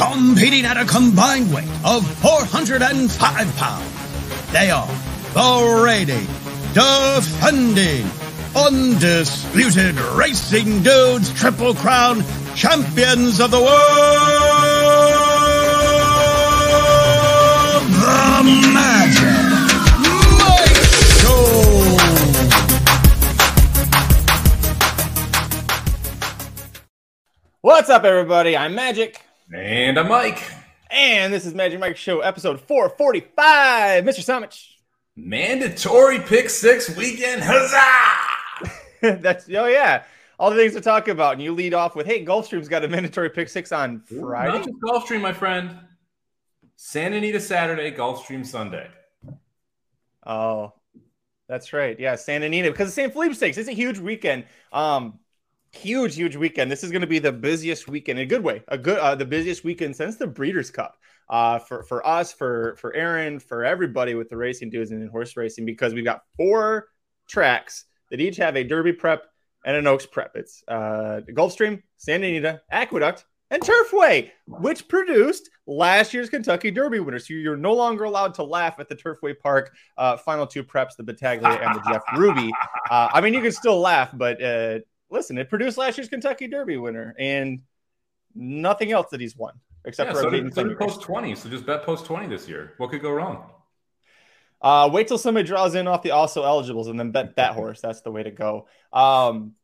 competing at a combined weight of 405 pounds. They are the reigning, defending, undisputed Racing Dudes Triple Crown champions of the world, the Magic. What's up, everybody? I'm Magic, And I'm Mike. and this is Magic Mike Show, episode 445. Mr. Somich. Mandatory pick six weekend. Huzzah! That's oh yeah, all the things to talk about. And you lead off with, "Hey, Gulfstream's got a mandatory pick six on Friday. Not Friday." just Gulfstream, my friend. Santa Anita Saturday, Gulfstream Sunday. Oh, that's right. Yeah, Santa Anita because the San Felipe Stakes. It's a huge weekend. Um, huge, huge weekend. This is going to be the busiest weekend in a good way. A good, uh, the busiest weekend since the Breeders' Cup. Uh, for for us, for for Aaron, for everybody with the racing dudes and in horse racing, because we've got four tracks that each have a Derby prep and an Oaks prep. It's uh, Gulfstream, Santa Anita, Aqueduct, and Turfway, which produced last year's Kentucky Derby winner. So you're no longer allowed to laugh at the Turfway Park uh, final two preps, the Battaglia and the Jeff Ruby. Uh, I mean, you can still laugh, but uh, listen, it produced last year's Kentucky Derby winner and nothing else that he's won except Yeah, for so a did, so did post 20. So just bet post 20 this year. What could go wrong? Uh, wait till somebody draws in off the also eligibles and then bet that horse. That's the way to go. Um,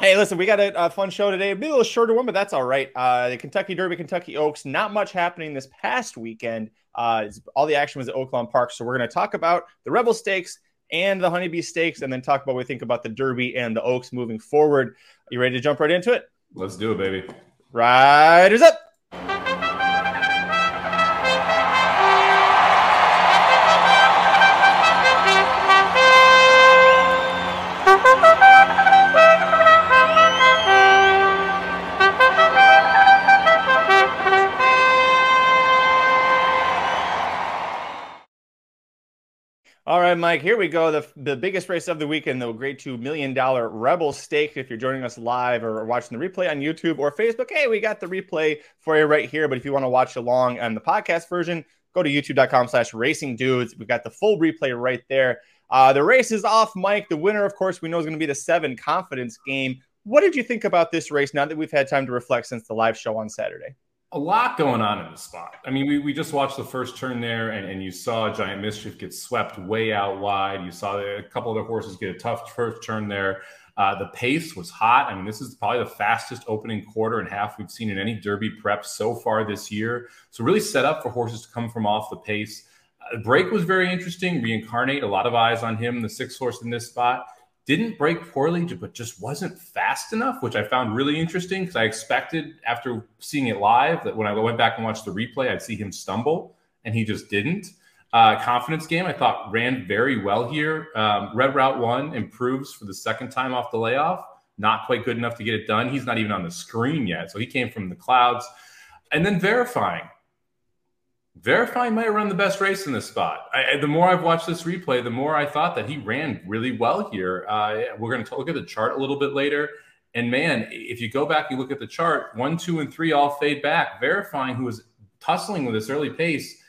hey, listen, we got a, a fun show today. Maybe a little shorter one, but that's all right. Uh, the Kentucky Derby, Kentucky Oaks, not much happening this past weekend. Uh, all the action was at Oaklawn Park. So we're going to talk about the Rebel Stakes and the Honeybee Stakes and then talk about what we think about the Derby and the Oaks moving forward. you ready to jump right into it? Let's do it, baby. Riders up. Mike, here we go. The, the biggest race of the weekend, the grade two million dollar Rebel Stake. If you're joining us live or watching the replay on YouTube or Facebook, hey, we got the replay for you right here. But if you want to watch along on the podcast version, go to youtube.com slash racing dudes. We've got the full replay right there. Uh, the race is off, Mike. The winner, of course, we know is going to be the seven confidence game. What did you think about this race now that we've had time to reflect since the live show on Saturday? A lot going on in the spot. I mean, we, we just watched the first turn there, and, and you saw Giant Mischief get swept way out wide. You saw a couple of the horses get a tough first turn there. Uh, the pace was hot. I mean, this is probably the fastest opening quarter and half we've seen in any Derby prep so far this year. So, really set up for horses to come from off the pace. Uh, break was very interesting. Reincarnate, a lot of eyes on him, the sixth horse in this spot didn't break poorly, but just wasn't fast enough, which I found really interesting because I expected after seeing it live that when I went back and watched the replay, I'd see him stumble, and he just didn't. Uh, confidence game, I thought ran very well here. Um, Red Route One improves for the second time off the layoff. Not quite good enough to get it done. He's not even on the screen yet, so he came from the clouds. And then verifying. Verifying might have run the best race in this spot. I, the more I've watched this replay, the more I thought that he ran really well here. Uh, we're going to look at the chart a little bit later. And man, if you go back and look at the chart, one, two, and three all fade back. Verifying, who was tussling with this early pace,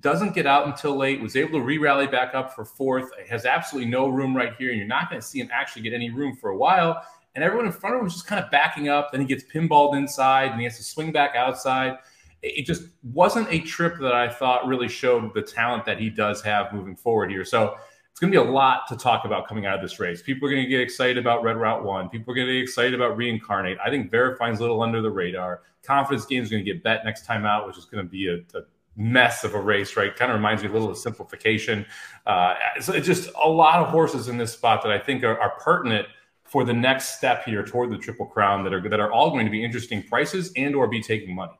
doesn't get out until late, was able to re rally back up for fourth, has absolutely no room right here. And you're not going to see him actually get any room for a while. And everyone in front of him is just kind of backing up. Then he gets pinballed inside and he has to swing back outside it just wasn't a trip that I thought really showed the talent that he does have moving forward here. So it's going to be a lot to talk about coming out of this race. People are going to get excited about Red Route One. People are going to get excited about Reincarnate. I think Verifying's a little under the radar. Confidence Game is going to get bet next time out, which is going to be a, a mess of a race, right? Kind of reminds me a little of simplification. Uh, so it's just a lot of horses in this spot that I think are, are pertinent for the next step here toward the Triple Crown that are that are all going to be interesting prices and or be taking money.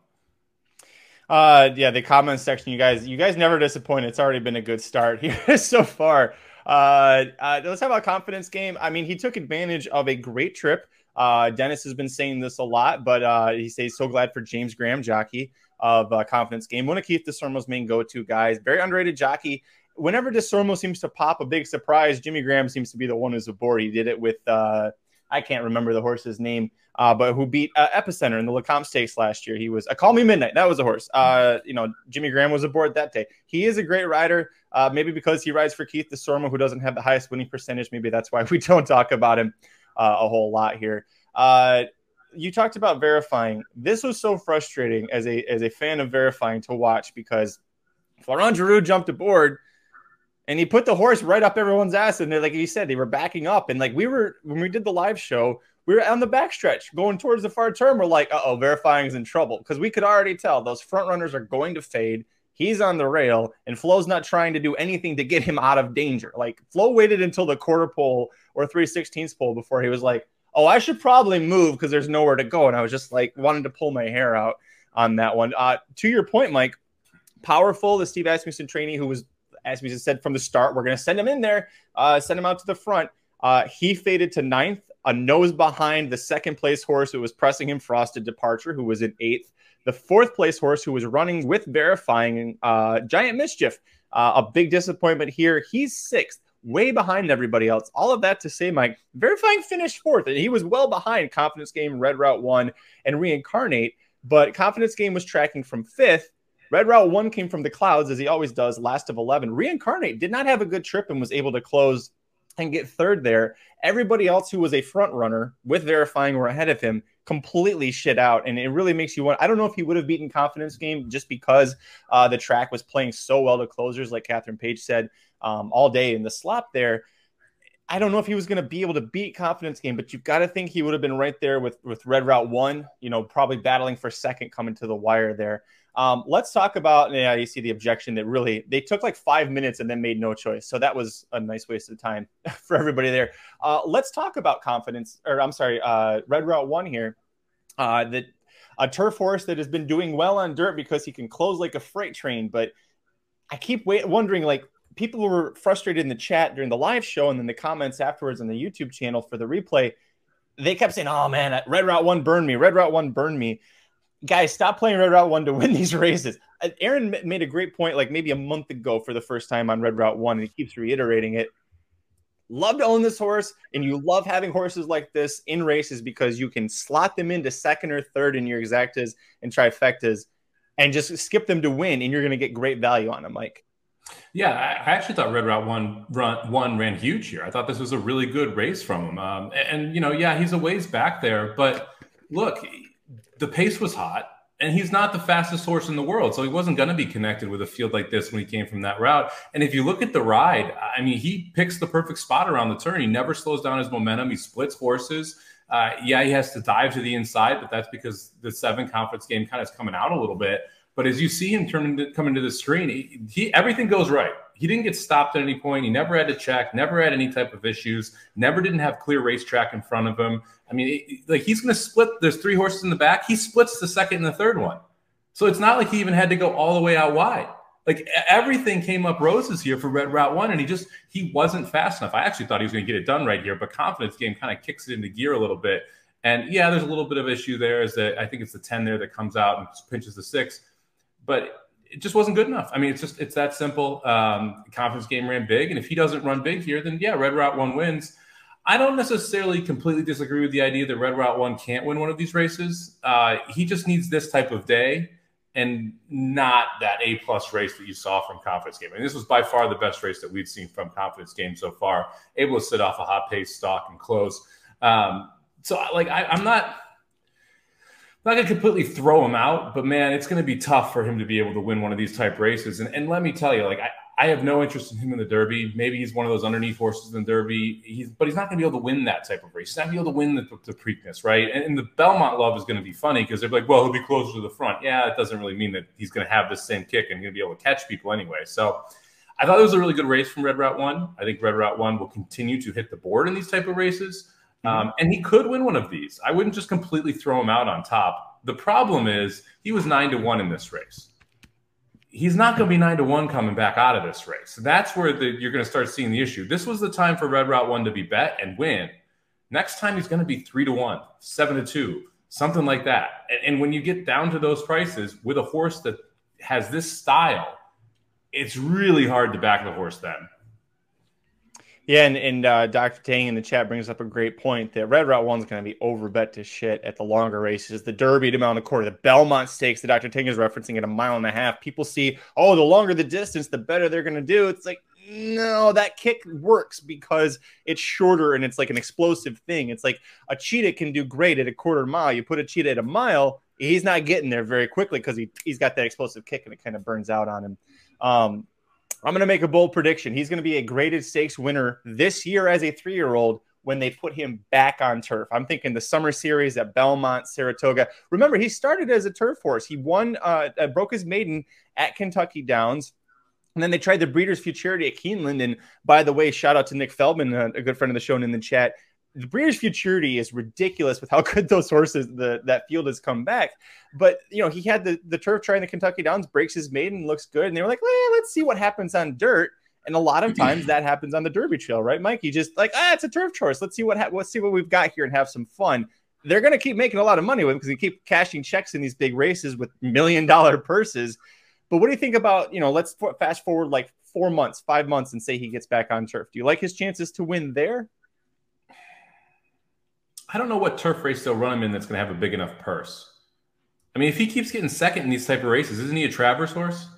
Uh, yeah, the comment section, you guys, you guys never disappoint. It's already been a good start here so far. Uh, uh, let's have a confidence game. I mean, he took advantage of a great trip. Uh, Dennis has been saying this a lot, but uh, he says so glad for James Graham, jockey of uh, confidence game. One of Keith Desormeaux's main go-to guys, very underrated jockey. Whenever Desormeaux seems to pop a big surprise, Jimmy Graham seems to be the one who's aboard. He did it with uh, I can't remember the horse's name uh, but who beat uh, Epicenter in the Lecomte Stakes last year. He was a uh, Call Me Midnight. That was a horse. Uh, you know, Jimmy Graham was aboard that day. He is a great rider. Uh, maybe because he rides for Keith Desormeaux, who doesn't have the highest winning percentage. Maybe that's why we don't talk about him uh, a whole lot here. you talked about verifying. This was so frustrating as a as a fan of verifying to watch because Florent Geroux jumped aboard and he put the horse right up everyone's ass. And they're like you said, they were backing up. And like we were when we did the live show, we were on the backstretch going towards the far turn. We're like, uh oh, verifying's in trouble because we could already tell those front runners are going to fade. He's on the rail, and Flo's not trying to do anything to get him out of danger. Like Flo waited until the quarter pole or three sixteenths pole before he was like, "Oh, I should probably move because there's nowhere to go." And I was just like, wanting to pull my hair out on that one. Uh, to your point, Mike, powerful. The Steve Asmussen trainee who was Asmussen said from the start, we're going to send him in there, uh, send him out to the front. Uh, he faded to ninth, a nose behind the second place horse who was pressing him, Frosted Departure, who was in eighth. The fourth place horse who was running with verifying uh, Giant Mischief, uh, a big disappointment here. He's sixth, way behind everybody else. All of that to say, Mike, verifying finished fourth, and he was well behind Confidence Game, Red Route One, and Reincarnate. But Confidence Game was tracking from fifth Red Route 1 came from the clouds, as he always does, last of 11. Reincarnate did not have a good trip and was able to close and get third there. Everybody else who was a front runner with verifying were ahead of him completely shit out. And it really makes you want. I don't know if he would have beaten confidence game just because uh, the track was playing so well to closers, like Catherine Page said um, all day in the slop there. I don't know if he was going to be able to beat confidence game, but you've got to think he would have been right there with with Red Route One. You know, probably battling for second coming to the wire there. Um, let's talk about, yeah, you see the objection that really they took like five minutes and then made no choice. So that was a nice waste of time for everybody there. Uh, let's talk about confidence, or I'm sorry, uh, Red Route One here. Uh, that a turf horse that has been doing well on dirt because he can close like a freight train. But I keep wait- wondering, like, people were frustrated in the chat during the live show and then the comments afterwards on the YouTube channel for the replay. They kept saying, "Oh man, Red Route One burned me. Red Route One burned me." Guys, stop playing Red Route One to win these races. Uh, Aaron made a great point, like maybe a month ago for the first time on Red Route One, and he keeps reiterating it. Love to own this horse, and you love having horses like this in races because you can slot them into second or third in your exactas and trifectas, and just skip them to win, and you're going to get great value on them, Mike. Yeah, I actually thought Red Route One run one ran huge here. I thought this was a really good race from him, um, and, and you know, yeah, he's a ways back there, but look, the pace was hot and he's not the fastest horse in the world. So he wasn't going to be connected with a field like this when he came from that route. And if you look at the ride, I mean, he picks the perfect spot around the turn. He never slows down his momentum. He splits horses. Uh, yeah, he has to dive to the inside, but that's because the seven confidence game kind of is coming out a little bit. But as you see him turn into, come into the screen, he, he everything goes right. He didn't get stopped at any point. He never had to check, never had any type of issues, never didn't have clear racetrack in front of him. I mean, it, like he's going to split. There's three horses in the back. He splits the second and the third one. So it's not like he even had to go all the way out wide. Like everything came up roses here for Red Route One, and he just he wasn't fast enough. I actually thought he was going to get it done right here, but confidence game kind of kicks it into gear a little bit. And yeah, there's a little bit of issue there. Is that I think it's the ten there that comes out and pinches the six but it just wasn't good enough. I mean, it's just it's that simple. Um, confidence game ran big, and if he doesn't run big here, then yeah, Red Route One wins. I don't necessarily completely disagree with the idea that Red Route One can't win one of these races. Uh, he just needs this type of day and not that A plus race that you saw from Confidence Game. And this was by far the best race that we've seen from Confidence Game so far. Able to sit off a hot pace, stock, and close. Um, so, like, I, I'm not not going to completely throw him out, but man, it's going to be tough for him to be able to win one of these type races. And, and let me tell you, like I, I have no interest in him in the Derby. Maybe he's one of those underneath horses in the Derby. He's, but he's not going to be able to win that type of race. He's not going to be able to win the, the Preakness, right? And, and, the Belmont love is going to be funny because they're like, well, he'll be closer to the front. Yeah, it doesn't really mean that he's going to have the same kick and going to be able to catch people anyway. So I thought it was a really good race from Red Route One. I think Red Route One will continue to hit the board in these type of races. Mm-hmm. Um, and he could win one of these. I wouldn't just completely throw him out on top. The problem is he was nine to one in this race. He's not going to be nine to one coming back out of this race. That's where the, you're going to start seeing the issue. This was the time for Red Route One to be bet and win. Next time he's going to be three to one, seven to two, something like that. And, and when you get down to those prices with a horse that has this style, it's really hard to back the horse then. Yeah, and, and uh, Dr. Tang in the chat brings up a great point that Red Route One's going to be overbet to shit at the longer races. The Derby to Mount Quarter, the Belmont Stakes that Dr. Tang is referencing at a mile and a half. People see, oh, the longer the distance, the better they're going to do. It's like, no, that kick works because it's shorter and it's like an explosive thing. It's like a cheetah can do great at a quarter mile. You put a cheetah at a mile, he's not getting there very quickly because he, he's got that explosive kick and it kind of burns out on him. Um, I'm going to make a bold prediction. He's going to be a graded stakes winner this year as a three year old when they put him back on turf. I'm thinking the summer series at Belmont, Saratoga. Remember, he started as a turf horse. He won, uh, uh broke his maiden at Kentucky Downs. And then they tried the Breeders' Futurity at Keeneland. And by the way, shout out to Nick Feldman, a good friend of the show, and in the chat the Breeders' Futurity is ridiculous with how good those horses the that field has come back. But you know, he had the the turf trying the Kentucky Downs, breaks his maiden, looks good, and they were like, well, let's see what happens on dirt. And a lot of times that happens on the Derby Trail, right, Mike? You just like, ah, it's a turf course. Let's see what ha- let's see what we've got here and have some fun. They're going to keep making a lot of money with it because they keep cashing checks in these big races with million dollar purses. But what do you think about you know? Let's fast forward like four months, five months, and say he gets back on turf. Do you like his chances to win there? I don't know what turf race they'll run him in that's going to have a big enough purse. I mean, if he keeps getting second in these type of races, isn't he a Travers horse?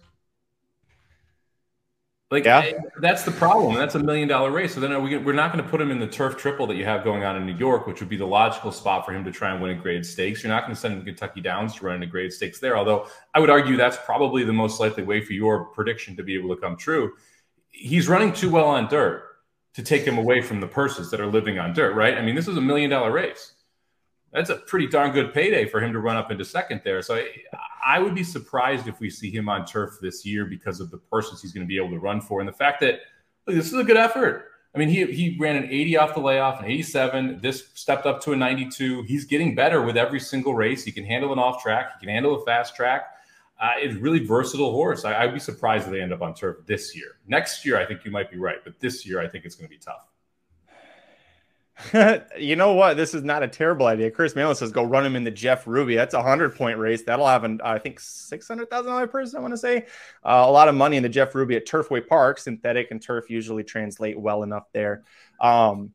Like, yeah. Eh, that's the problem. That's a million dollar race. So then are we, we're not going to put him in the turf triple that you have going on in New York, which would be the logical spot for him to try and win a graded stakes. You're not going to send him to Kentucky Downs to run a graded stakes there. Although I would argue that's probably the most likely way for your prediction to be able to come true. He's running too well on dirt to take him away from the purses that are living on dirt, right? I mean, this is a million dollar race. That's a pretty darn good payday for him to run up into second there. So I, I would be surprised if we see him on turf this year because of the purses he's going to be able to run for. And the fact that look, this is a good effort. I mean, he, he ran an 80 off the layoff, an 87. This stepped up to a 92. He's getting better with every single race. He can handle an off track, he can handle a fast track uh, it's really versatile horse. I, would be surprised if they end up on turf this year. Next year, I think you might be right, but this year, I think it's going to be tough. you know what? This is not a terrible idea. Chris Malin says go run him in the Jeff Ruby. That's a hundred point race. That'll have an I think six hundred thousand dollar purse. I want to say uh, a lot of money in the Jeff Ruby at Turfway Park. Synthetic and turf usually translate well enough there. Um,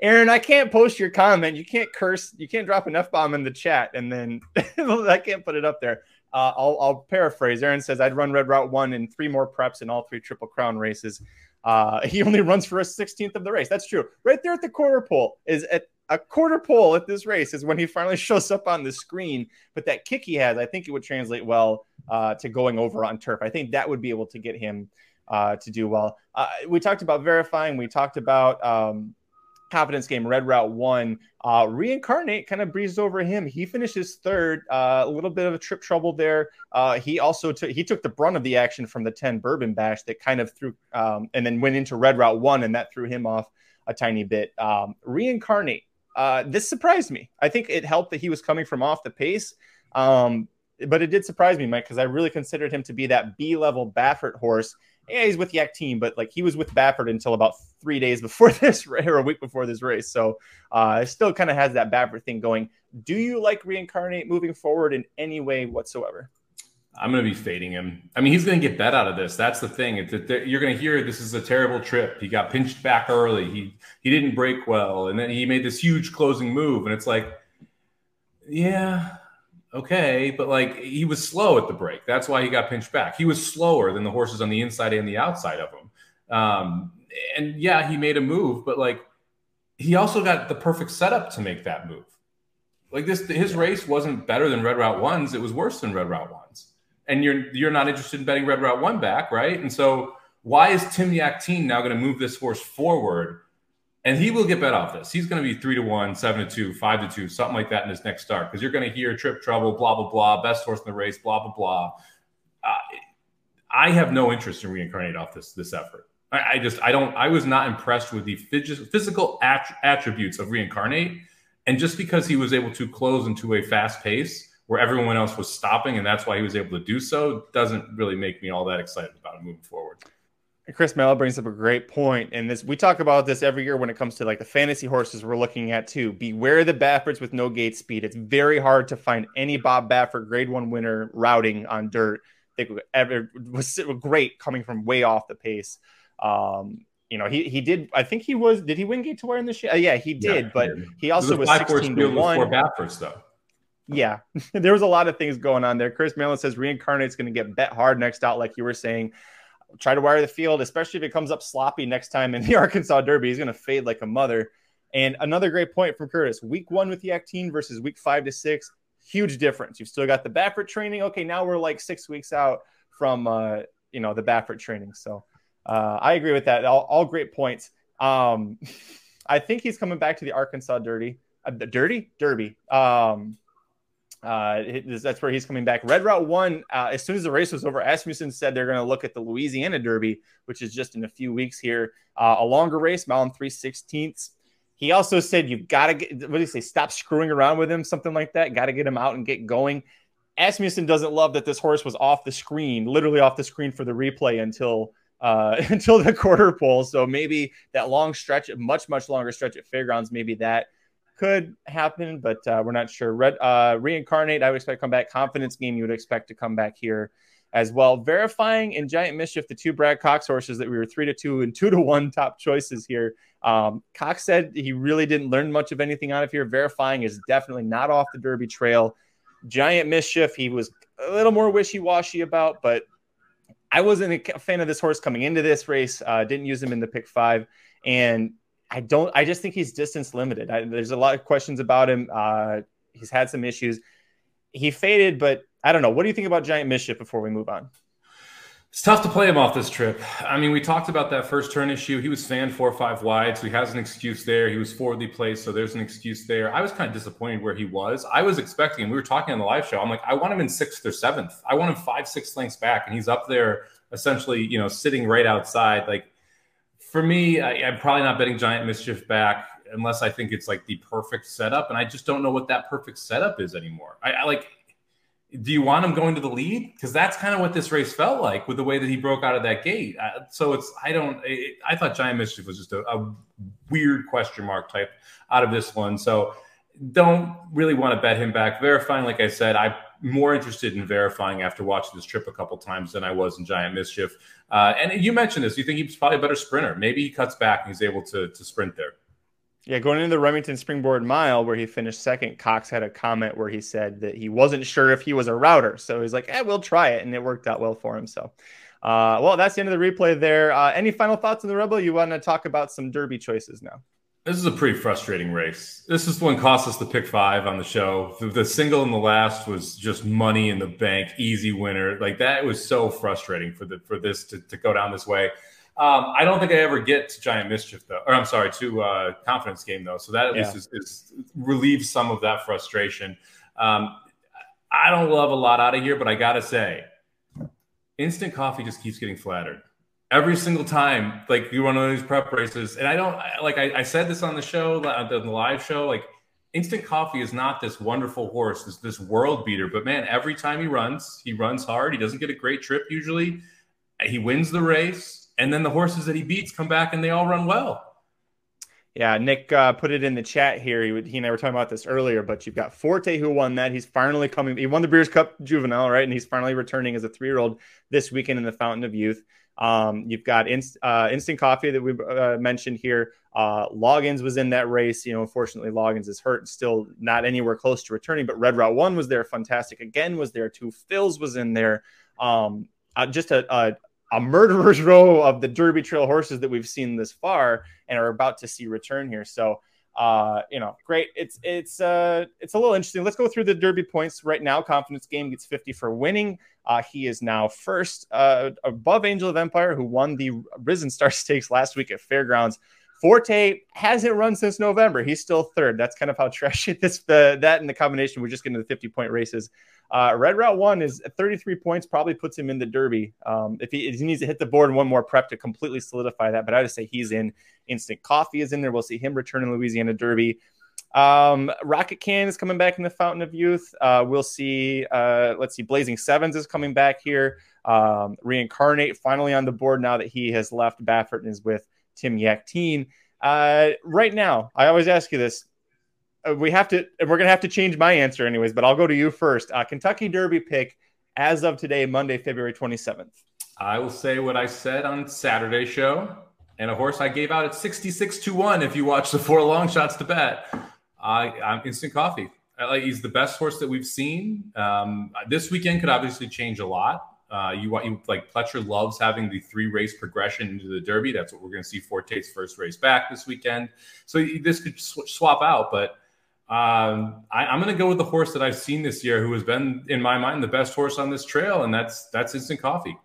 Aaron, I can't post your comment. You can't curse. You can't drop an F bomb in the chat, and then I can't put it up there. Uh, I'll, I'll, paraphrase. Aaron says, I'd run Red Route 1 in three more preps in all three Triple Crown races. Uh, he only runs for a 16th of the race. That's true. Right there at the quarter pole is at a quarter pole at this race is when he finally shows up on the screen. But that kick he has, I think it would translate well uh, to going over on turf. I think that would be able to get him uh, to do well. Uh, we talked about verifying. We talked about um, confidence game, Red Route One. Uh, reincarnate kind of breezed over him. He finishes third. Uh, a little bit of a trip trouble there. Uh, he also took he took the brunt of the action from the ten Bourbon Bash that kind of threw, um, and then went into Red Route One, and that threw him off a tiny bit. Um, reincarnate. Uh, this surprised me. I think it helped that he was coming from off the pace. Um, but it did surprise me, Mike, because I really considered him to be that B level Baffert horse yeah, he's with Yakteen, but like he was with Baffert until about three days before this or a week before this race. So uh, it still kind of has that Baffert thing going. Do you like reincarnate moving forward in any way whatsoever? I'm going to be fading him. I mean, he's going to get bet out of this. That's the thing. It's, you're going to hear this is a terrible trip. He got pinched back early. He he didn't break well, and then he made this huge closing move, and it's like, yeah, okay, but like he was slow at the break. That's why he got pinched back. He was slower than the horses on the inside and the outside of him. Um, and yeah, he made a move, but like he also got the perfect setup to make that move. Like this, his race wasn't better than Red Route Ones. It was worse than Red Route Ones. And you're you're not interested in betting Red Route One back, right? And so why is Tim Yakteen now going to move this horse forward? And he will get bet off this. He's going to be three to one, seven to two, five to two, something like that in his next start because you're going to hear trip trouble, blah blah blah, best horse in the race, blah blah blah. Uh, I have no interest in reincarnate off this this effort. I, I, just I don't. I was not impressed with the physical att- attributes of reincarnate, and just because he was able to close into a fast pace where everyone else was stopping, and that's why he was able to do so, doesn't really make me all that excited about him moving forward. Chris Mello brings up a great point, and this we talk about this every year when it comes to like the fantasy horses we're looking at too. Beware the Bafferts with no gate speed. It's very hard to find any Bob Baffert Grade One winner routing on dirt. They ever was great coming from way off the pace. Um, you know, he he did. I think he was. Did he win gate to wire in this year? Uh, yeah, he did. Yeah, but he also was, was sixteen to one. Four Bafferts, though. Yeah, there was a lot of things going on there. Chris Malin says reincarnate's going to get bet hard next out, like you were saying. Try to wire the field, especially if it comes up sloppy next time in the Arkansas Derby. He's going to fade like a mother. And another great point from Curtis: week one with the Actine versus week five to six, huge difference. You've still got the Baffert training. Okay, now we're like six weeks out from uh, you know the Baffert training. So uh, I agree with that. All, all great points. Um, I think he's coming back to the Arkansas Dirty, uh, Dirty Derby. Um, uh, that's where he's coming back. Red Route One. Uh, as soon as the race was over, Asmussen said they're going to look at the Louisiana Derby, which is just in a few weeks here. Uh, a longer race, mile and three sixteenths. He also said you've got to get. What do you say? Stop screwing around with him, something like that. Got to get him out and get going. Asmussen doesn't love that this horse was off the screen, literally off the screen for the replay until uh, until the quarter pole. So maybe that long stretch, a much much longer stretch at Fairgrounds, maybe that could happen, but uh, we're not sure. Red uh, reincarnate, I would expect come back. Confidence game, you would expect to come back here as well. Verifying in Giant Mischief, the two Brad Cox horses that we were three to two and two to one top choices here. Um, Cox said he really didn't learn much of anything out of here. Verifying is definitely not off the Derby trail. Giant Mischief, he was a little more wishy washy about, but I wasn't a fan of this horse coming into this race. Uh, didn't use him in the pick five, and I don't. I just think he's distance limited. I, there's a lot of questions about him. Uh, he's had some issues. He faded, but I don't know. What do you think about Giant Mischief before we move on? It's tough to play him off this trip. I mean, we talked about that first turn issue. He was fan four or five wide, so he has an excuse there. He was forwardly placed, so there's an excuse there. I was kind of disappointed where he was. I was expecting, we were talking on the live show. I'm like, I want him in sixth or seventh. I want him five, six lengths back, and he's up there essentially, you know, sitting right outside. Like for me, I, am probably not betting Giant Mischief back unless I think it's like the perfect setup, and I just don't know what that perfect setup is anymore. I, I like do you want him going to the lead? Because that's kind of what this race felt like with the way that he broke out of that gate. Uh, so it's I don't it, I thought Giant Mischief was just a, a, weird question mark type out of this one. So don't really want to bet him back. Verifying, like I said, I'm more interested in verifying after watching this trip a couple times than I was in Giant Mischief. Uh, and you mentioned this. You think he's probably a better sprinter. Maybe he cuts back and he's able to to sprint there. Yeah, going into the Remington Springboard Mile where he finished second, Cox had a comment where he said that he wasn't sure if he was a router. So he's like, "Eh, we'll try it," and it worked out well for him. So, uh, well, that's the end of the replay there. Uh, any final thoughts on the Rebel? You want to talk about some Derby choices now? This is a pretty frustrating race. This is one cost us the pick five on the show. The, the single in the last was just money in the bank, easy winner. Like that was so frustrating for the for this to, to go down this way. Um, I don't think I ever get to Giant Mischief though, or I'm sorry, to uh, Confidence Game though. So that at yeah. least is, is, relieves some of that frustration. Um, I don't love a lot out of here, but I gotta say, instant coffee just keeps getting flattered every single time. Like you run one of these prep races, and I don't like. I, I said this on the show, the, the live show. Like instant coffee is not this wonderful horse, this this world beater. But man, every time he runs, he runs hard. He doesn't get a great trip usually. He wins the race and then the horses that he beats come back and they all run well. Yeah, Nick uh, put it in the chat here. He, would, he and I were talking about this earlier, but you've got Forte who won that. He's finally coming. He won the Breeders' Cup Juvenile, right? And he's finally returning as a three year old this weekend in the Fountain of Youth. Um, you've got inst, uh, Instant Coffee that we uh, mentioned here. Uh, Loggins was in that race. You know, unfortunately, Loggins is hurt, still not anywhere close to returning. But Red Route One was there, fantastic. Again, was there. too. Phils was in there. Um, uh, just a, a, a murderer's row of the Derby Trail horses that we've seen this far and are about to see return here. So, uh, you know, great. It's it's uh, it's a little interesting. Let's go through the Derby points right now. Confidence game gets 50 for winning. Uh, he is now first uh, above Angel of Empire, who won the Risen Star Stakes last week at Fairgrounds. Forte hasn't run since November. He's still third. That's kind of how trashy this the that and the combination. We're just getting to the 50 point races. Uh, Red Route One is 33 points, probably puts him in the Derby. Um, if, he, if, he, needs to hit the board one more prep to completely solidify that, but I would say he's in. Instant Coffee is in there. We'll see him return in Louisiana Derby. Um, Rocket Can is coming back in the Fountain of Youth. Uh, we'll see. Uh, let's see. Blazing Sevens is coming back here. Um, Reincarnate finally on the board now that he has left Baffert and is with Tim Yakteen. Uh, right now, I always ask you this: uh, we have to we're gonna have to change my answer anyways but i'll go to you first uh, kentucky derby pick as of today monday february 27th i will say what i said on saturday show and a horse I gave out at 66 to 1 if you watch the four long shots to bet. I, I'm instant coffee. Like he's the best horse that we've seen. Um, this weekend could obviously change a lot. Uh, you want you like Pletcher loves having the three race progression into the Derby. That's what we're going to see Forte's first race back this weekend. So this could sw- swap out, but um, I, am going to go with the horse that I've seen this year, who has been in my mind the best horse on this trail, and that's that's Instant Coffee.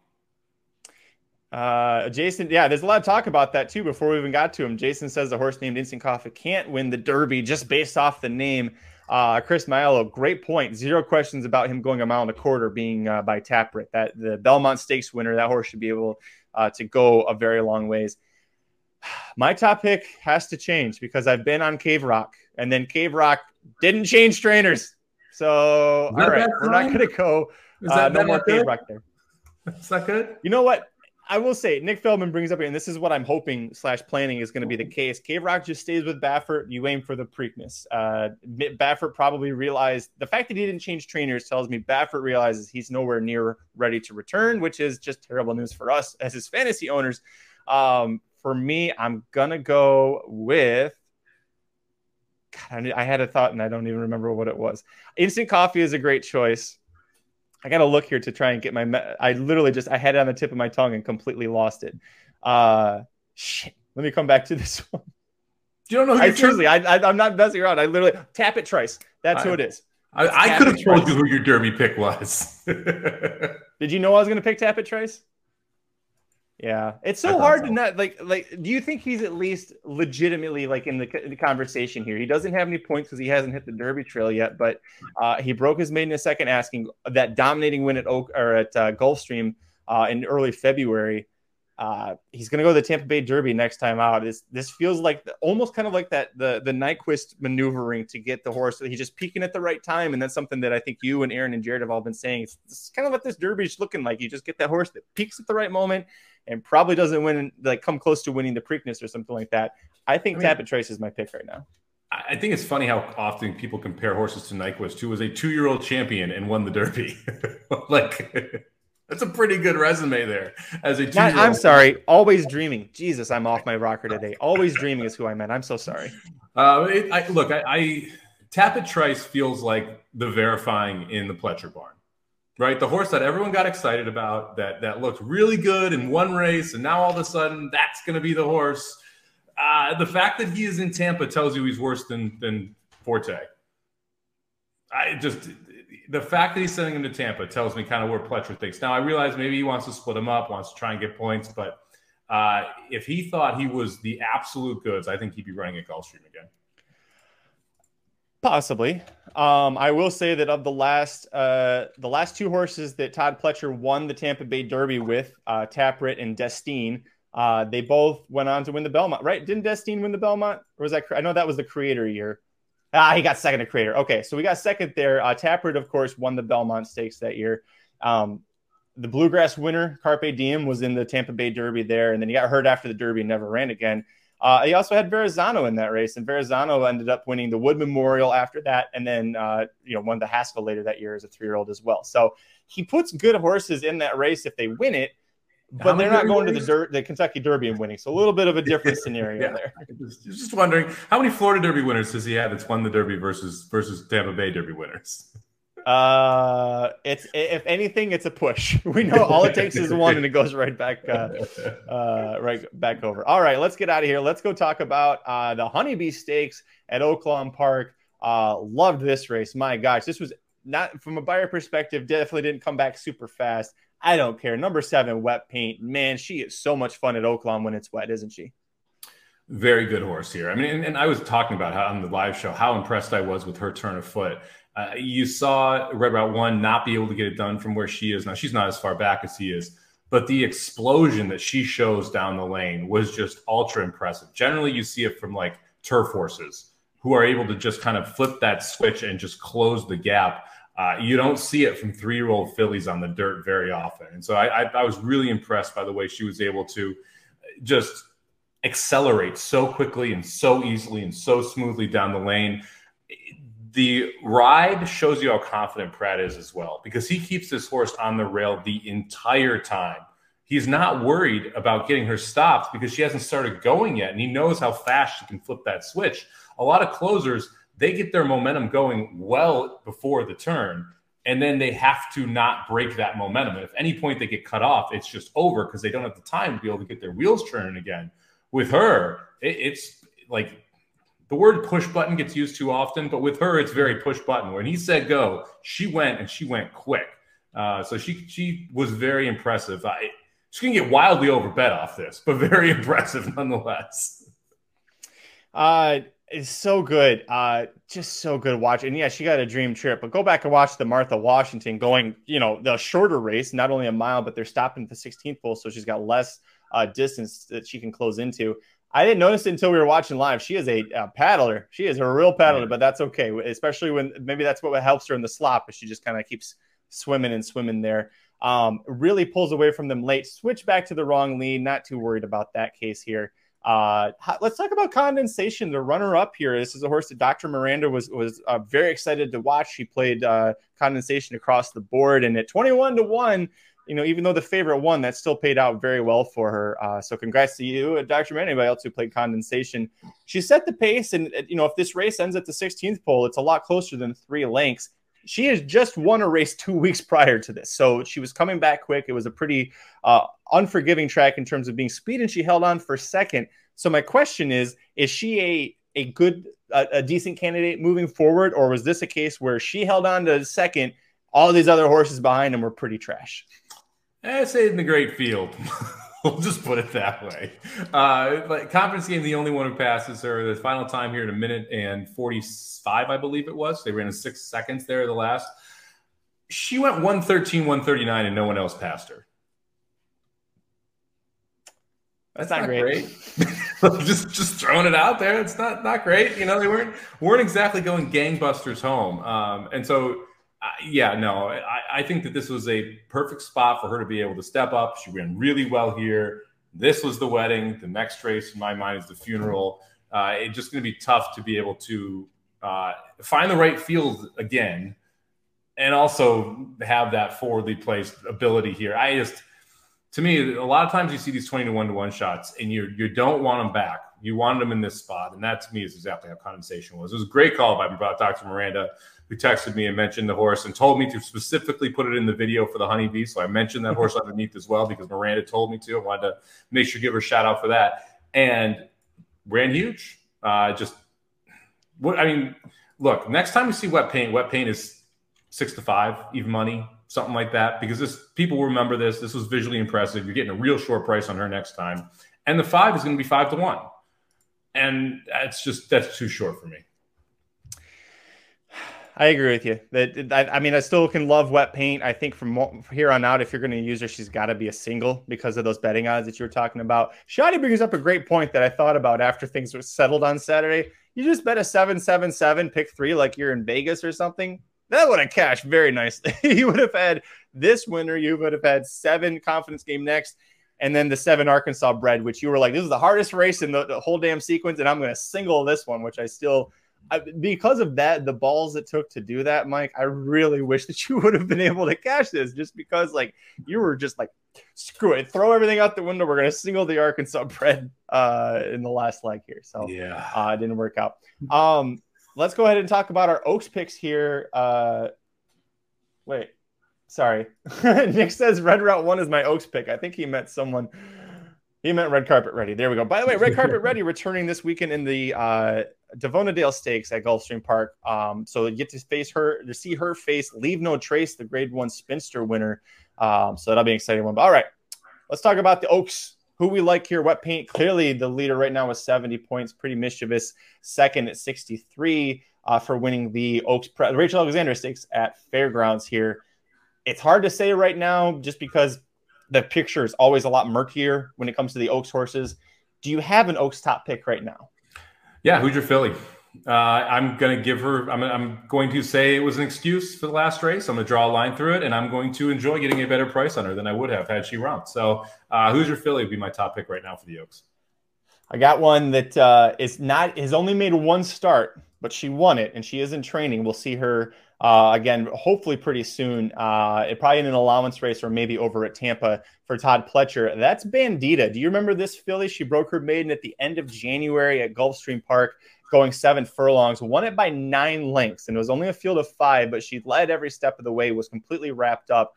Uh, Jason, yeah, there's a lot of talk about that too. Before we even got to him, Jason says the horse named Instant Coffee can't win the Derby just based off the name. Uh, Chris Maiello, great point. Zero questions about him going a mile and a quarter being uh, by Tapwrit. That the Belmont Stakes winner, that horse should be able uh, to go a very long ways. My top pick has to change because I've been on Cave Rock, and then Cave Rock didn't change trainers. So all right, we're not going to go. Uh, no more Cave Rock there. Is that good? You know what? I will say Nick Feldman brings up, here, and this is what I'm hoping slash planning is going to be the case. Cave Rock just stays with Baffert. You aim for the Preakness. Uh, Baffert probably realized the fact that he didn't change trainers tells me Baffert realizes he's nowhere near ready to return, which is just terrible news for us as his fantasy owners. Um, for me, I'm gonna go with. God, I had a thought and I don't even remember what it was. Instant coffee is a great choice. I got to look here to try and get my. Me- I literally just I had it on the tip of my tongue and completely lost it. Uh, shit. Let me come back to this one. You don't know. I truly, I, I, am not messing around. I literally Tapit Trice. That's I, who it is. I, I could have told you who your Derby pick was. Did you know I was going to pick Tapit Trice? Yeah, it's so hard so. to not like like. Do you think he's at least legitimately like in the, in the conversation here? He doesn't have any points because he hasn't hit the Derby Trail yet, but uh, he broke his maiden a second asking that dominating win at Oak or at uh, Gulfstream uh, in early February. Uh, he's going to go to the Tampa Bay Derby next time out. This this feels like the, almost kind of like that the the Nyquist maneuvering to get the horse. He's just peaking at the right time, and that's something that I think you and Aaron and Jared have all been saying. It's, it's kind of what this Derby is looking like. You just get that horse that peaks at the right moment and probably doesn't win like come close to winning the Preakness or something like that. I think I mean, Trice is my pick right now. I think it's funny how often people compare horses to Nyquist, who was a two-year-old champion and won the Derby. like that's a pretty good resume there as a. Not, I'm sorry. Always dreaming. Jesus, I'm off my rocker today. Always dreaming is who I meant. I'm so sorry. Uh, it, I, look, I, I Trice feels like the verifying in the Pletcher barn right? The horse that everyone got excited about, that that looked really good in one race, and now all of a sudden that's going to be the horse. Uh, the fact that he is in Tampa tells you he's worse than than Forte. I just the fact that he's sending him to Tampa tells me kind of where Pletcher thinks. Now I realize maybe he wants to split him up, wants to try and get points, but uh, if he thought he was the absolute goods, I think he'd be running at Gulfstream again. Possibly. Um, I will say that of the last uh, the last two horses that Todd Pletcher won the Tampa Bay Derby with, uh, Tapwrit and Destin, uh, they both went on to win the Belmont. Right? Didn't Destin win the Belmont? Or was that? I know that was the Creator year. Ah, he got second to Creator. Okay, so we got second there. Uh, Tapwrit, of course, won the Belmont Stakes that year. Um, the Bluegrass winner, Carpe Diem, was in the Tampa Bay Derby there, and then he got hurt after the Derby and never ran again. Uh, he also had Verrazano in that race, and Verrazano ended up winning the Wood Memorial after that, and then uh, you know won the Haskell later that year as a three-year-old as well. So he puts good horses in that race if they win it, but they're not going to the dirt, the Kentucky Derby and winning. So a little bit of a different scenario yeah. there. Just, just wondering how many Florida Derby winners does he have that's won the Derby versus versus Tampa Bay Derby winners? Uh, it's if anything, it's a push. We know all it takes is one, and it goes right back, uh, uh, right back over. All right, let's get out of here. Let's go talk about uh, the Honeybee Stakes at Oaklawn Park. Uh, loved this race. My gosh, this was not from a buyer perspective. Definitely didn't come back super fast. I don't care. Number seven, wet paint. Man, she is so much fun at Oaklawn when it's wet, isn't she? Very good horse here. I mean, and, and I was talking about how on the live show how impressed I was with her turn of foot. Uh, you saw Red Route One not be able to get it done from where she is now. She's not as far back as he is, but the explosion that she shows down the lane was just ultra impressive. Generally, you see it from like turf horses who are able to just kind of flip that switch and just close the gap. Uh, you don't see it from three-year-old fillies on the dirt very often, and so I, I, I was really impressed by the way she was able to just accelerate so quickly and so easily and so smoothly down the lane the ride shows you how confident Pratt is as well, because he keeps this horse on the rail the entire time. he's not worried about getting her stopped because she hasn't started going yet. And he knows how fast she can flip that switch. A lot of closers, they get their momentum going well before the turn. And then they have to not break that momentum. And if any point they get cut off, it's just over because they don't have the time to be able to get their wheels turning again. With her, it, it's like the word push button gets used too often, but with her, it's very push button. When he said go, she went and she went quick. Uh, so she she was very impressive. I, she's gonna get wildly overbet off this, but very impressive nonetheless. Uh, it's so good. Uh, just so good watch. And yeah, she got a dream trip. But go back and watch the Martha Washington going, you know, the shorter race, not only a mile, but they're stopping the 16th pole, so she's got less uh, distance that she can close into. I didn't notice it until we were watching live. She is a, a paddler. She is a real paddler, but that's okay. Especially when maybe that's what helps her in the slop, but she just kind of keeps swimming and swimming there. Um, really pulls away from them late. Switch back to the wrong lead. Not too worried about that case here. Uh, let's talk about condensation. The runner-up here. This is a horse that Dr. Miranda was was uh, very excited to watch. She played uh, condensation across the board, and at twenty-one to one, you know, even though the favorite won, that still paid out very well for her. Uh, so congrats to you, Dr. Man, anybody else who played condensation. She set the pace, and you know, if this race ends at the 16th pole, it's a lot closer than three lengths. She has just won a race two weeks prior to this, so she was coming back quick. It was a pretty uh, unforgiving track in terms of being speed, and she held on for second. So my question is: Is she a a good, a, a decent candidate moving forward, or was this a case where she held on to second? All these other horses behind him were pretty trash. I say in the great field. we'll just put it that way. Uh, but confidence game, the only one who passes her. The final time here in a minute and 45, I believe it was. They ran in six seconds there, the last. She went 113, 139, and no one else passed her. That's, That's not, not, great. great. just just throwing it out there. It's not not great. You know, they weren't weren't exactly going gangbusters home. Um, and so uh, yeah, no, I, I think that this was a perfect spot for her to be able to step up. She ran really well here. This was the wedding. The next race, in my mind, is the funeral. Uh, it's just going to be tough to be able to uh, find the right field again, and also have that forwardly placed ability here. I just, to me, a lot of times you see these twenty to one to one shots, and you you don't want them back. You wanted them in this spot, and that to me is exactly how condensation was. It was a great call by Dr. Miranda who texted me and mentioned the horse and told me to specifically put it in the video for the honeybee. So I mentioned that horse underneath as well because Miranda told me to. I wanted to make sure give her a shout out for that. And ran huge. Uh, just what I mean, look, next time we see wet paint, wet paint is six to five, even money, something like that. Because this people remember this. This was visually impressive. You're getting a real short price on her next time. And the five is going to be five to one. And that's just that's too short for me. I agree with you. That I, I, mean, I still can love wet paint. I think from here on out, if you're going to use her, she's got to be a single because of those betting odds that you were talking about. Shotty brings up a great point that I thought about after things were settled on Saturday. You just bet a seven seven seven, pick three, like you're in Vegas or something. That would have cashed very nicely. you would have had this winner. You would have had seven confidence game next, and then the seven Arkansas bred, which you were like, this is the hardest race in the, the whole damn sequence, and I'm going to single this one, which I still because of that, the balls it took to do that, Mike, I really wish that you would have been able to catch this just because, like, you were just like, screw it, throw everything out the window. We're going to single the Arkansas bred uh, in the last leg here. So, yeah, uh, it didn't work out. Um, let's go ahead and talk about our Oaks picks here. Uh, wait, sorry. Nick says Red Route 1 is my Oaks pick. I think he meant someone. He meant red carpet ready. There we go. By the way, red carpet ready returning this weekend in the uh, Davona Dale Stakes at Gulfstream Park. Um, so you get to face her, to see her face Leave No Trace, the Grade One Spinster winner. Um, so that'll be an exciting one. But all right, let's talk about the Oaks. Who we like here? Wet Paint. Clearly, the leader right now with 70 points. Pretty mischievous. Second at 63 uh, for winning the Oaks Pre- Rachel Alexandra Stakes at Fairgrounds here. It's hard to say right now just because the picture is always a lot murkier when it comes to the Oaks horses. Do you have an Oaks top pick right now? Yeah, who's your filly? Uh, I'm going to give her. I'm, I'm, going to say it was an excuse for the last race. I'm going to draw a line through it, and I'm going to enjoy getting a better price on her than I would have had she run. So, uh, who's your filly? Would be my top pick right now for the Oaks. I got one that uh, is not has only made one start, but she won it and she is in training. We'll see her uh, again, hopefully pretty soon. Uh, it probably in an allowance race or maybe over at Tampa for Todd Pletcher. That's Bandita. Do you remember this filly? She broke her maiden at the end of January at Gulfstream Park, going seven furlongs, won it by nine lengths, and it was only a field of five, but she led every step of the way, was completely wrapped up.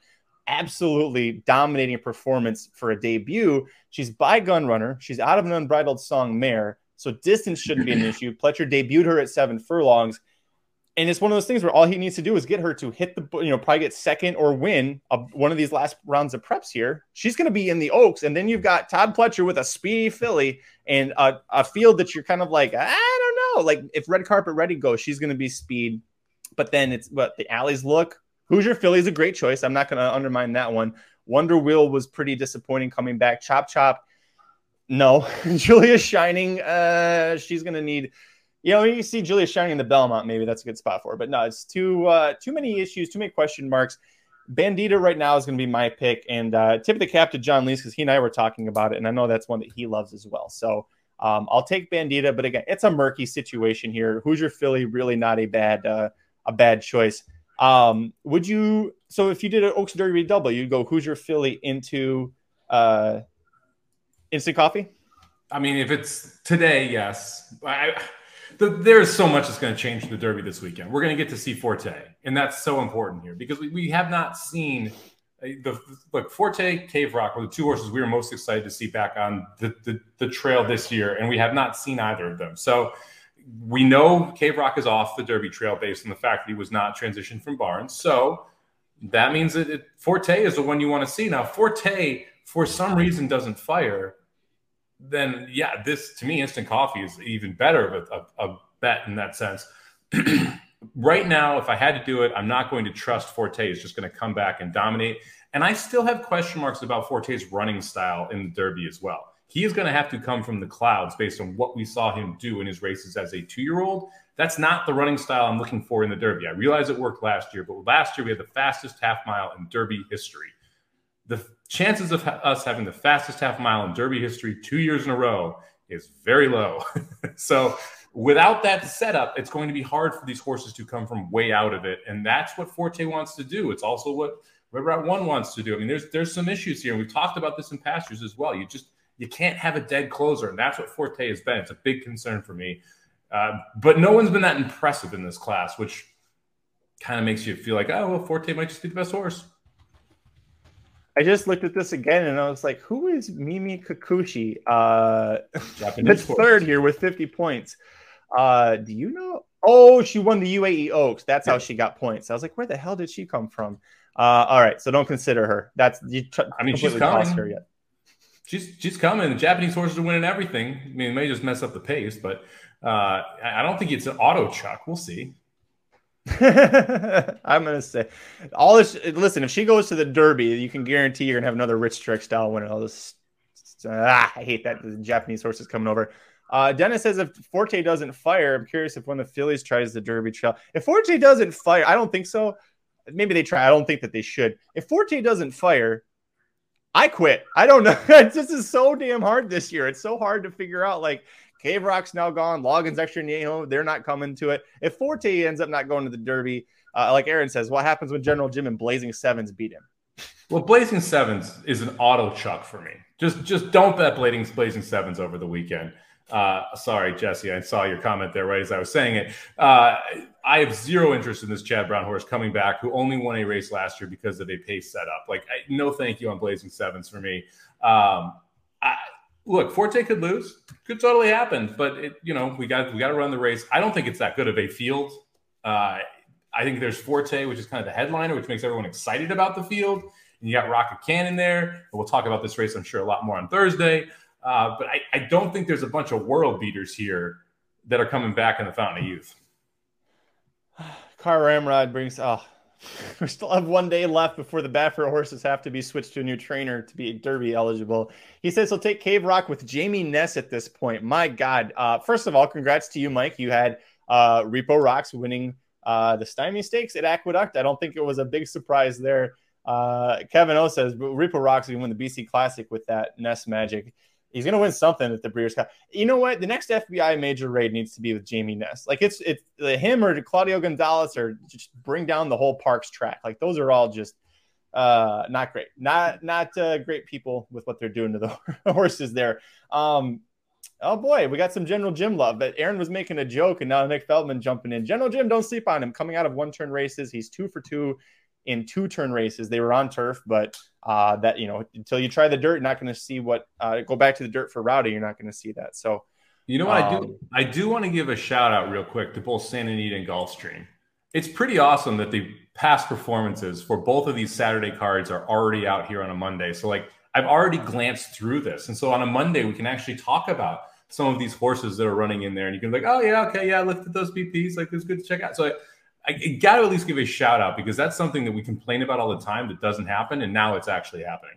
Absolutely dominating performance for a debut. She's by gun runner. She's out of an unbridled song mare. So distance shouldn't be an issue. Pletcher debuted her at seven furlongs. And it's one of those things where all he needs to do is get her to hit the, you know, probably get second or win a, one of these last rounds of preps here. She's going to be in the Oaks. And then you've got Todd Pletcher with a speedy filly and a, a field that you're kind of like, I don't know. Like if red carpet ready goes, she's going to be speed. But then it's what the alleys look. Hoosier Philly is a great choice. I'm not going to undermine that one. Wonder Wheel was pretty disappointing coming back. Chop Chop no, Julia Shining. Uh, she's gonna need. You know, you see Julia Shining in the Belmont. Maybe that's a good spot for her. But no, it's too uh, too many issues, too many question marks. Bandita right now is going to be my pick, and uh, tip of the cap to John Lees because he and I were talking about it, and I know that's one that he loves as well. So um, I'll take Bandita, but again, it's a murky situation here. Hoosier Philly really not a bad uh, a bad choice. Um, would you? So if you did an Oaks Derby double, you'd go Hoosier Philly into uh, Instant coffee? I mean, if it's today, yes. I, the, there's so much that's going to change the Derby this weekend. We're going to get to see Forte, and that's so important here because we, we have not seen uh, the look Forte, Cave Rock were the two horses we were most excited to see back on the, the, the trail this year, and we have not seen either of them. So we know Cave Rock is off the Derby trail based on the fact that he was not transitioned from Barnes. So that means that it, Forte is the one you want to see. Now, Forte, for some reason, doesn't fire then yeah, this to me, instant coffee is even better of a, a, a bet in that sense. right now, if I had to do it, I'm not going to trust Forte is just going to come back and dominate. And I still have question marks about Forte's running style in the Derby as well. He is going to have to come from the clouds based on what we saw him do in his races as a two year old. That's not the running style I'm looking for in the Derby. I realize it worked last year, but last year we had the fastest half mile in Derby history the chances of ha- us having the fastest half mile in Derby history two years in a row is very low. so without that setup, it's going to be hard for these horses to come from way out of it, and that's what Forte wants to do. It's also what Red Route One wants to do. I mean, there's there's some issues here, and we've talked about this in past years as well. You just you can't have a dead closer, and that's what Forte has been. It's a big concern for me. Uh, but no one's been that impressive in this class, which kind of makes you feel like, oh, well, Forte might just be the best horse. I just looked at this again and I was like, who is Mimi Kakushi? Uh, that's third here with 50 points. Uh, do you know? Oh, she won the UAE Oaks. That's how she got points. I was like, where the hell did she come from? Uh, all right, so don't consider her. That's you. T- I mean, she's coming. Her yet. She's she's coming. The Japanese horses are winning everything. I mean, it may just mess up the pace, but uh, I don't think it's an auto chuck. We'll see. I'm gonna say all this. Listen, if she goes to the Derby, you can guarantee you're gonna have another Rich Strike style winner. All this. Ah, I hate that the Japanese horses coming over. Uh, Dennis says if Forte doesn't fire, I'm curious if of the fillies tries the Derby trail. If Forte doesn't fire, I don't think so. Maybe they try. I don't think that they should. If Forte doesn't fire, I quit. I don't know. this is so damn hard this year. It's so hard to figure out. Like Cave Rock's now gone. Logan's Extra Anejo, they're not coming to it. If Forte ends up not going to the Derby, uh, like Aaron says, what happens when General Jim and Blazing Sevens beat him? Well, Blazing Sevens is an auto chuck for me. Just just don't bet Blazing Blazing Sevens over the weekend. Uh, sorry, Jesse, I saw your comment there right as I was saying it. Uh, I have zero interest in this Chad Brown horse coming back, who only won a race last year because of a pace setup. Like, I, no, thank you on Blazing Sevens for me. Um, I, look, Forte could lose. Could totally happen. But it, you know, we got we got to run the race. I don't think it's that good of a field. Uh, I think there's Forte, which is kind of the headliner, which makes everyone excited about the field. And you got Rocket Cannon there. And we'll talk about this race, I'm sure, a lot more on Thursday. Uh, but I, I don't think there's a bunch of world beaters here that are coming back in the Fountain of Youth. Car Ramrod brings oh we still have one day left before the Baffert horses have to be switched to a new trainer to be Derby eligible. He says he'll take Cave Rock with Jamie Ness at this point. My God. Uh, first of all, congrats to you, Mike. You had uh, Repo Rocks winning uh, the Stymie Stakes at Aqueduct. I don't think it was a big surprise there. Uh, Kevin O says Repo Rocks will win the BC Classic with that Ness magic. He's gonna win something at the Breeders' Cup. You know what? The next FBI major raid needs to be with Jamie Ness. Like it's it's him or Claudio Gonzalez or just bring down the whole Parx track. Like those are all just uh not great not not uh, great people with what they're doing to the horses there um oh boy we got some general jim love but aaron was making a joke and now nick feldman jumping in general jim don't sleep on him coming out of one turn races he's two for two in two turn races they were on turf but uh that you know until you try the dirt you're not going to see what uh go back to the dirt for rowdy you're not going to see that so you know what um, i do i do want to give a shout out real quick to both santa anita and gulfstream it's pretty awesome that the past performances for both of these Saturday cards are already out here on a Monday. So like I've already glanced through this. And so on a Monday, we can actually talk about some of these horses that are running in there and you can be like, oh yeah, okay, yeah, I looked at those PPs. Like it's good to check out. So I, I got to at least give a shout out because that's something that we complain about all the time that doesn't happen. And now it's actually happening.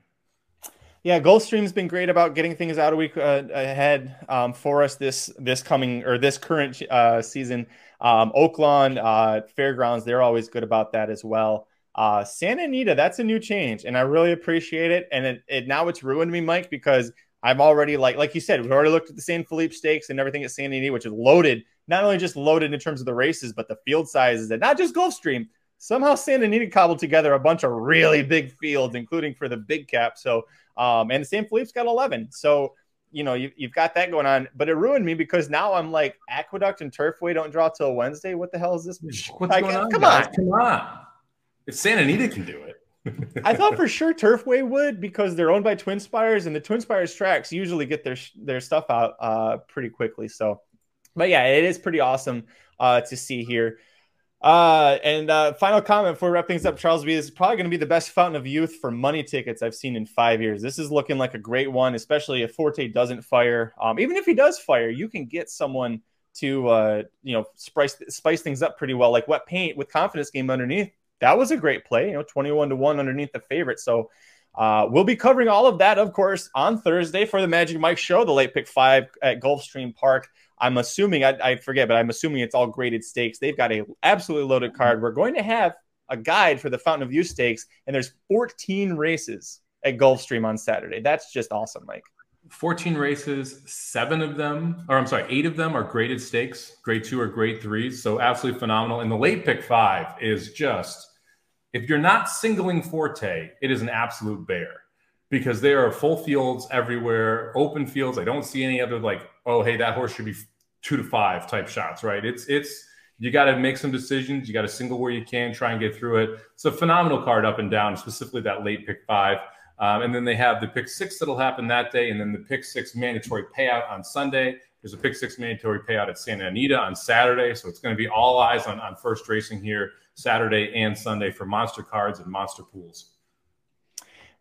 Yeah, Gulfstream's been great about getting things out a week uh, ahead um, for us this this coming or this current uh, season. Um, Oaklawn uh, Fairgrounds, they're always good about that as well. Uh, Santa Anita, that's a new change, and I really appreciate it. And it, it now it's ruined me, Mike, because I'm already like like you said, we've already looked at the San Felipe Stakes and everything at Santa Anita, which is loaded. Not only just loaded in terms of the races, but the field sizes, and not just Gulfstream. Somehow Santa Anita cobbled together a bunch of really big fields, including for the big cap. So, um, and San Felipe's got 11. So you know, you, have got that going on, but it ruined me because now I'm like Aqueduct and Turfway don't draw till Wednesday. What the hell is this? What's like, going on? Come guys? on, come on. If Santa Anita can do it. I thought for sure Turfway would because they're owned by Twin Spires and the Twin Spires tracks usually get their their stuff out uh, pretty quickly. So, but yeah, it is pretty awesome uh, to see here. Uh, and uh, final comment before we wrap things up, Charles B. This is probably going to be the best fountain of youth for money tickets I've seen in five years. This is looking like a great one, especially if Forte doesn't fire. Um, even if he does fire, you can get someone to uh, you know spice spice things up pretty well, like wet paint with confidence game underneath. That was a great play, you know, twenty one to one underneath the favorite. So uh, we'll be covering all of that, of course, on Thursday for the Magic Mike Show, the late pick five at Gulfstream Park. I'm assuming I, I forget, but I'm assuming it's all graded stakes. They've got a absolutely loaded card. We're going to have a guide for the Fountain of Youth Stakes, and there's 14 races at Gulfstream on Saturday. That's just awesome, Mike. 14 races, seven of them, or I'm sorry, eight of them are graded stakes, grade two or grade threes. So absolutely phenomenal. And the late pick five is just, if you're not singling Forte, it is an absolute bear because there are full fields everywhere, open fields. I don't see any other like, oh, hey, that horse should be two to five type shots, right? It's it's you got to make some decisions. You got to single where you can, try and get through it. It's a phenomenal card up and down, specifically that late pick five. Um, and then they have the pick six that'll happen that day, and then the pick six mandatory payout on Sunday. There's a pick six mandatory payout at Santa Anita on Saturday. So it's going to be all eyes on, on first racing here Saturday and Sunday for monster cards and monster pools.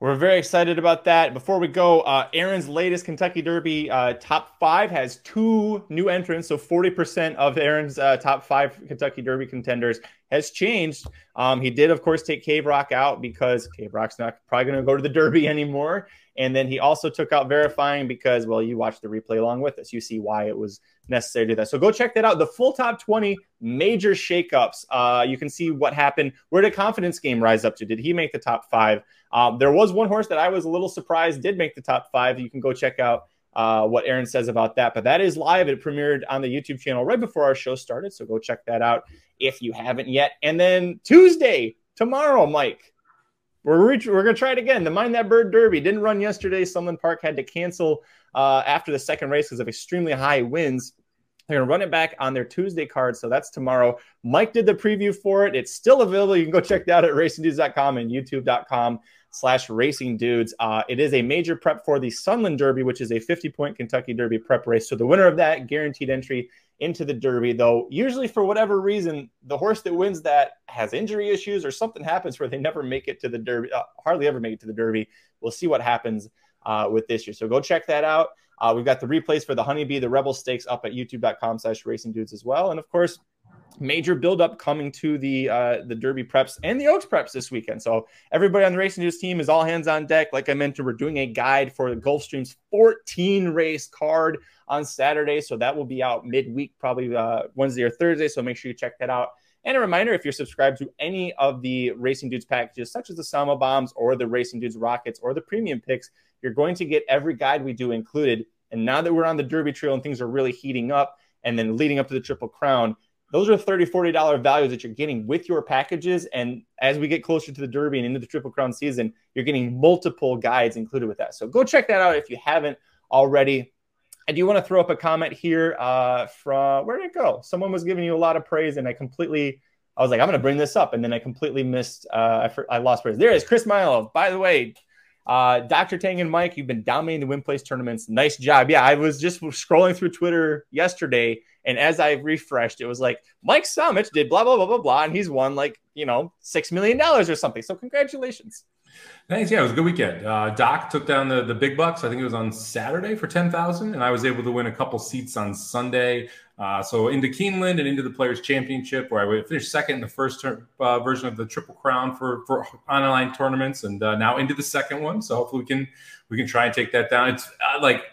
We're very excited about that. Before we go, uh, Aaron's latest Kentucky Derby uh, top five has two new entrants. So 40% of Aaron's uh, top five Kentucky Derby contenders has changed. Um, he did, of course, take Cave Rock out because Cave Rock's not probably going to go to the Derby anymore. And then he also took out verifying because, well, you watched the replay along with us. You see why it was necessary to do that. So go check that out. The full top 20 major shakeups. Uh, you can see what happened. Where did confidence game rise up to? Did he make the top five? Um, there was one horse that I was a little surprised did make the top five. You can go check out uh, what Aaron says about that. But that is live. It premiered on the YouTube channel right before our show started. So go check that out if you haven't yet. And then Tuesday, tomorrow, Mike, we're, reach, we're going to try it again. The Mine That Bird Derby didn't run yesterday. Sunland Park had to cancel uh, after the second race because of extremely high winds. They're going to run it back on their Tuesday card. So that's tomorrow. Mike did the preview for it. It's still available. You can go check that out at racingdudes.com and youtube.com slash racing dudes. Uh, it is a major prep for the Sunland Derby, which is a 50 point Kentucky Derby prep race. So the winner of that guaranteed entry into the Derby, though usually for whatever reason, the horse that wins that has injury issues or something happens where they never make it to the Derby, uh, hardly ever make it to the Derby. We'll see what happens uh, with this year. So go check that out. Uh, we've got the replays for the Honeybee, the Rebel Stakes up at youtube.com slash racing dudes as well. And of course, major buildup coming to the uh, the Derby preps and the Oaks preps this weekend. So everybody on the Racing News team is all hands on deck. Like I mentioned, we're doing a guide for the Gulfstream's 14 race card on Saturday. So that will be out midweek, probably uh, Wednesday or Thursday. So make sure you check that out. And a reminder if you're subscribed to any of the Racing Dudes packages, such as the Sama Bombs or the Racing Dudes Rockets or the Premium Picks, You're going to get every guide we do included. And now that we're on the Derby Trail and things are really heating up, and then leading up to the Triple Crown, those are $30, $40 values that you're getting with your packages. And as we get closer to the Derby and into the Triple Crown season, you're getting multiple guides included with that. So go check that out if you haven't already. I do want to throw up a comment here uh, from where did it go? Someone was giving you a lot of praise, and I completely, I was like, I'm going to bring this up, and then I completely missed. Uh, I, I lost praise. There is Chris Milo. By the way, uh, Dr. Tang and Mike, you've been dominating the win place tournaments. Nice job. Yeah, I was just scrolling through Twitter yesterday and as I refreshed, it was like Mike Somich did blah blah blah blah blah, and he's won like you know six million dollars or something. So congratulations. Thanks. Yeah, it was a good weekend. Uh, Doc took down the the big bucks. I think it was on Saturday for ten thousand, and I was able to win a couple seats on Sunday. Uh, so into Keeneland and into the Players Championship, where I finished second in the first ter- uh, version of the Triple Crown for for online tournaments, and uh, now into the second one. So hopefully we can we can try and take that down. It's uh, like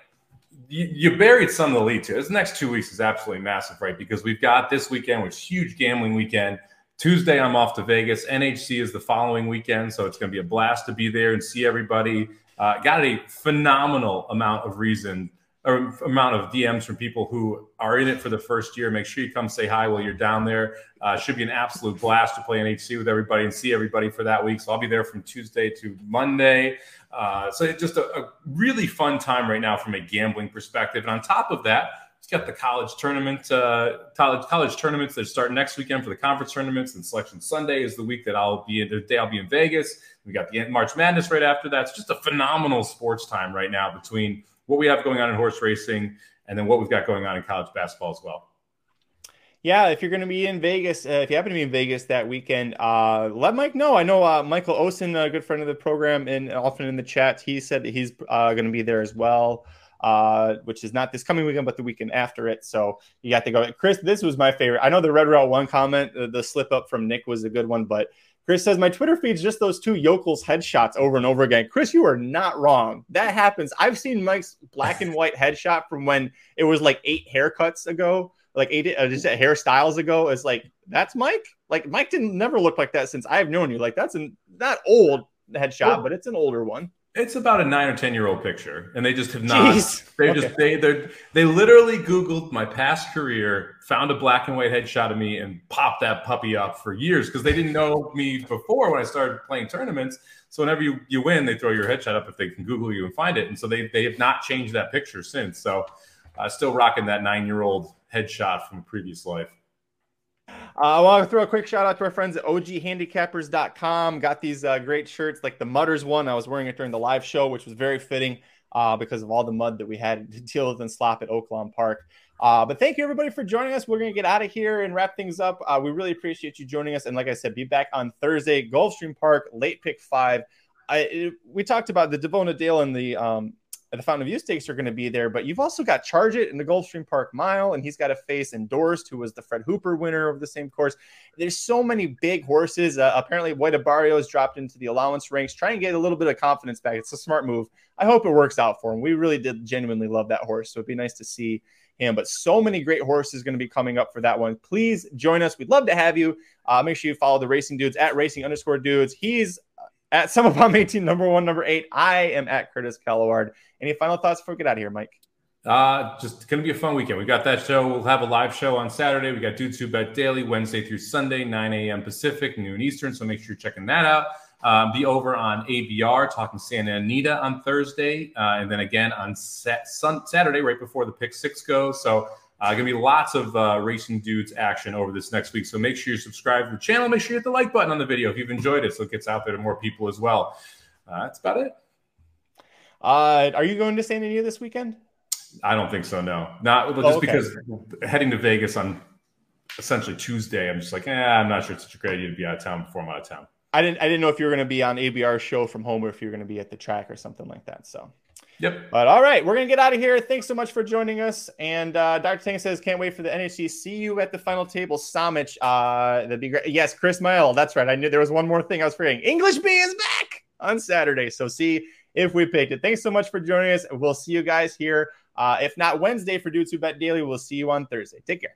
you, you, buried some of the lead too. This next two weeks is absolutely massive, right? Because we've got this weekend, which is huge gambling weekend. Tuesday, I'm off to Vegas. NHC is the following weekend, so it's going to be a blast to be there and see everybody. Uh, got a phenomenal amount of reason or amount of DMs from people who are in it for the first year. Make sure you come say hi while you're down there. Uh, should be an absolute blast to play NHC with everybody and see everybody for that week. So I'll be there from Tuesday to Monday. Uh, so it's just a, a, really fun time right now from a gambling perspective. And on top of that, it's got the college tournament, uh, college college tournaments that start next weekend for the conference tournaments. And Selection Sunday is the week that I'll be in. The day I'll be in Vegas. We got the March Madness right after that. It's just a phenomenal sports time right now between what we have going on in horse racing and then what we've got going on in college basketball as well. Yeah, if you're going to be in Vegas, uh, if you happen to be in Vegas that weekend, uh, let Mike know. I know uh, Michael Osen, a good friend of the program, and often in the chat, he said that he's uh, going to be there as well, uh, which is not this coming weekend, but the weekend after it. So you got to go. Chris, this was my favorite. I know the Red Route One comment, the, the slip up from Nick was a good one, but Chris says my Twitter feed's just those two yokels headshots over and over again. Chris, you are not wrong. That happens. I've seen Mike's black and white headshot from when it was like eight haircuts ago like eight uh, just hairstyles ago is like that's Mike. Like Mike didn't never look like that since I've known you. Like that's an not old headshot, but it's an older one. It's about a nine or ten year old picture, and they just have not. Jeez. They okay. just they they they literally Googled my past career, found a black and white headshot of me, and popped that puppy up for years because they didn't know me before when I started playing tournaments. So whenever you you win, they throw your headshot up if they can Google you and find it, and so they they have not changed that picture since. So, uh, still rocking that nine year old headshot from a previous life. Uh, I want to throw a quick shout out to our friends at oghandicappers.com. Got these uh, great shirts, like the Mudders one. I was wearing it during the live show, which was very fitting uh, because of all the mud that we had to deal with and slop at Oaklawn Park. Uh, but thank you everybody for joining us. We're going to get out of here and wrap things up. Uh, we really appreciate you joining us. And like I said, be back on Thursday, Gulfstream Park, late pick five. I, it, we talked about the Davona Dale and the um, the Fountain of Youth Stakes are going to be there, but you've also got Charge It in the Gulfstream Park Mile, and he's got to face Endorsed, who was the Fred Hooper winner of the same course. There's so many big horses. Uh, apparently, White Abarrio dropped into the allowance ranks. Try and get a little bit of confidence back. It's a smart move. I hope it works out for him. We really did genuinely love that horse, so it'd be nice to see him. But so many great horses going to be coming up for that one. Please join us. We'd love to have you. Uh, make sure you follow the Racing Dudes at Racing underscore Dudes. He's at Sum Bomb 18, number one, number eight. I am at Curtis Kellaward. Any final thoughts before we get out of here, Mike? Uh, just going to be a fun weekend. We got that show. We'll have a live show on Saturday. We got Dudes Who Bet Daily Wednesday through Sunday, 9 a.m. Pacific, noon Eastern. So make sure you're checking that out. Um, be over on ABR talking Santa Anita on Thursday, uh, and then again on sat- sun- Saturday, right before the pick six goes. So uh, going to be lots of uh, racing dudes action over this next week. So make sure you subscribe to the channel. Make sure you hit the like button on the video if you've enjoyed it, so it gets out there to more people as well. Uh, that's about it. Uh, are you going to San Diego this weekend? I don't think so. No, not just oh, okay. because heading to Vegas on essentially Tuesday. I'm just like, eh, I'm not sure it's such a great idea to be out of town before I'm out of town. I didn't. I didn't know if you were going to be on ABR show from home or if you were going to be at the track or something like that. So Yep. But all right, we're gonna get out of here. Thanks so much for joining us. And uh, Dr. Tang says, can't wait for the NHC. See you at the final table, Somich. Uh, that'd be great. Yes, Chris Mael. That's right. I knew there was one more thing I was forgetting. English B is back on Saturday. So see if we picked it. Thanks so much for joining us. We'll see you guys here. Uh, if not Wednesday for Dudes Who Bet Daily, we'll see you on Thursday. Take care.